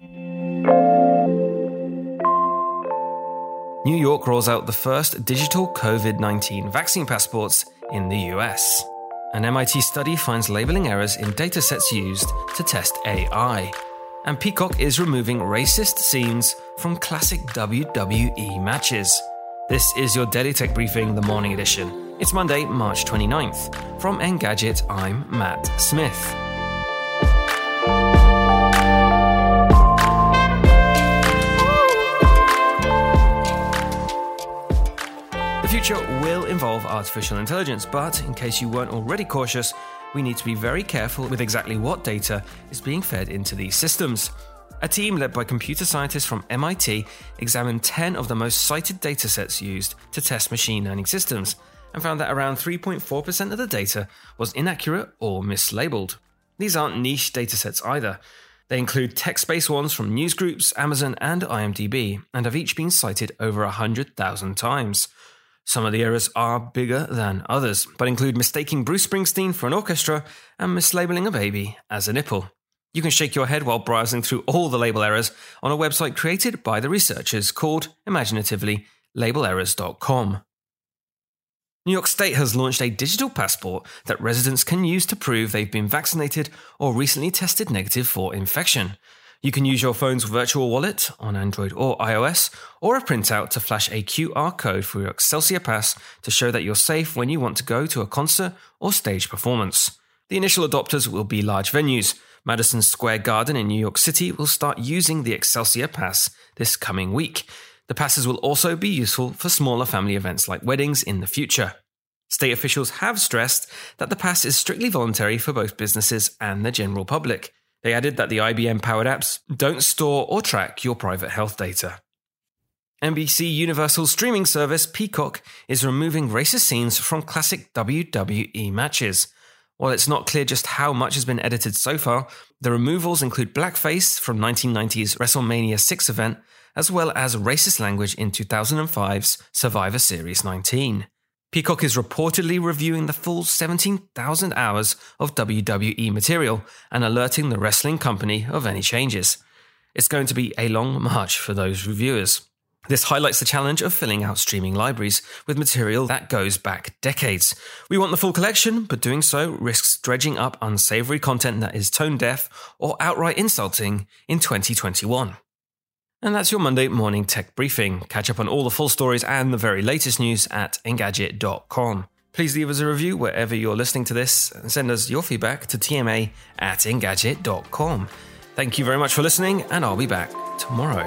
New York rolls out the first digital COVID 19 vaccine passports in the US. An MIT study finds labeling errors in datasets used to test AI. And Peacock is removing racist scenes from classic WWE matches. This is your Daily Tech Briefing, the morning edition. It's Monday, March 29th. From Engadget, I'm Matt Smith. The future will involve artificial intelligence, but in case you weren't already cautious, we need to be very careful with exactly what data is being fed into these systems. A team led by computer scientists from MIT examined 10 of the most cited datasets used to test machine learning systems and found that around 3.4% of the data was inaccurate or mislabeled. These aren't niche datasets either. They include text based ones from newsgroups, Amazon, and IMDb, and have each been cited over 100,000 times. Some of the errors are bigger than others, but include mistaking Bruce Springsteen for an orchestra and mislabeling a baby as a nipple. You can shake your head while browsing through all the label errors on a website created by the researchers called, imaginatively, labelerrors.com. New York State has launched a digital passport that residents can use to prove they've been vaccinated or recently tested negative for infection. You can use your phone's virtual wallet on Android or iOS, or a printout to flash a QR code for your Excelsior Pass to show that you're safe when you want to go to a concert or stage performance. The initial adopters will be large venues. Madison Square Garden in New York City will start using the Excelsior Pass this coming week. The passes will also be useful for smaller family events like weddings in the future. State officials have stressed that the pass is strictly voluntary for both businesses and the general public. They added that the IBM powered apps don't store or track your private health data. NBC Universal streaming service Peacock is removing racist scenes from classic WWE matches. While it's not clear just how much has been edited so far, the removals include blackface from 1990's WrestleMania 6 event, as well as racist language in 2005's Survivor Series 19. Peacock is reportedly reviewing the full 17,000 hours of WWE material and alerting the wrestling company of any changes. It's going to be a long march for those reviewers. This highlights the challenge of filling out streaming libraries with material that goes back decades. We want the full collection, but doing so risks dredging up unsavory content that is tone deaf or outright insulting in 2021. And that's your Monday morning tech briefing. Catch up on all the full stories and the very latest news at Engadget.com. Please leave us a review wherever you're listening to this and send us your feedback to tma at Engadget.com. Thank you very much for listening, and I'll be back tomorrow.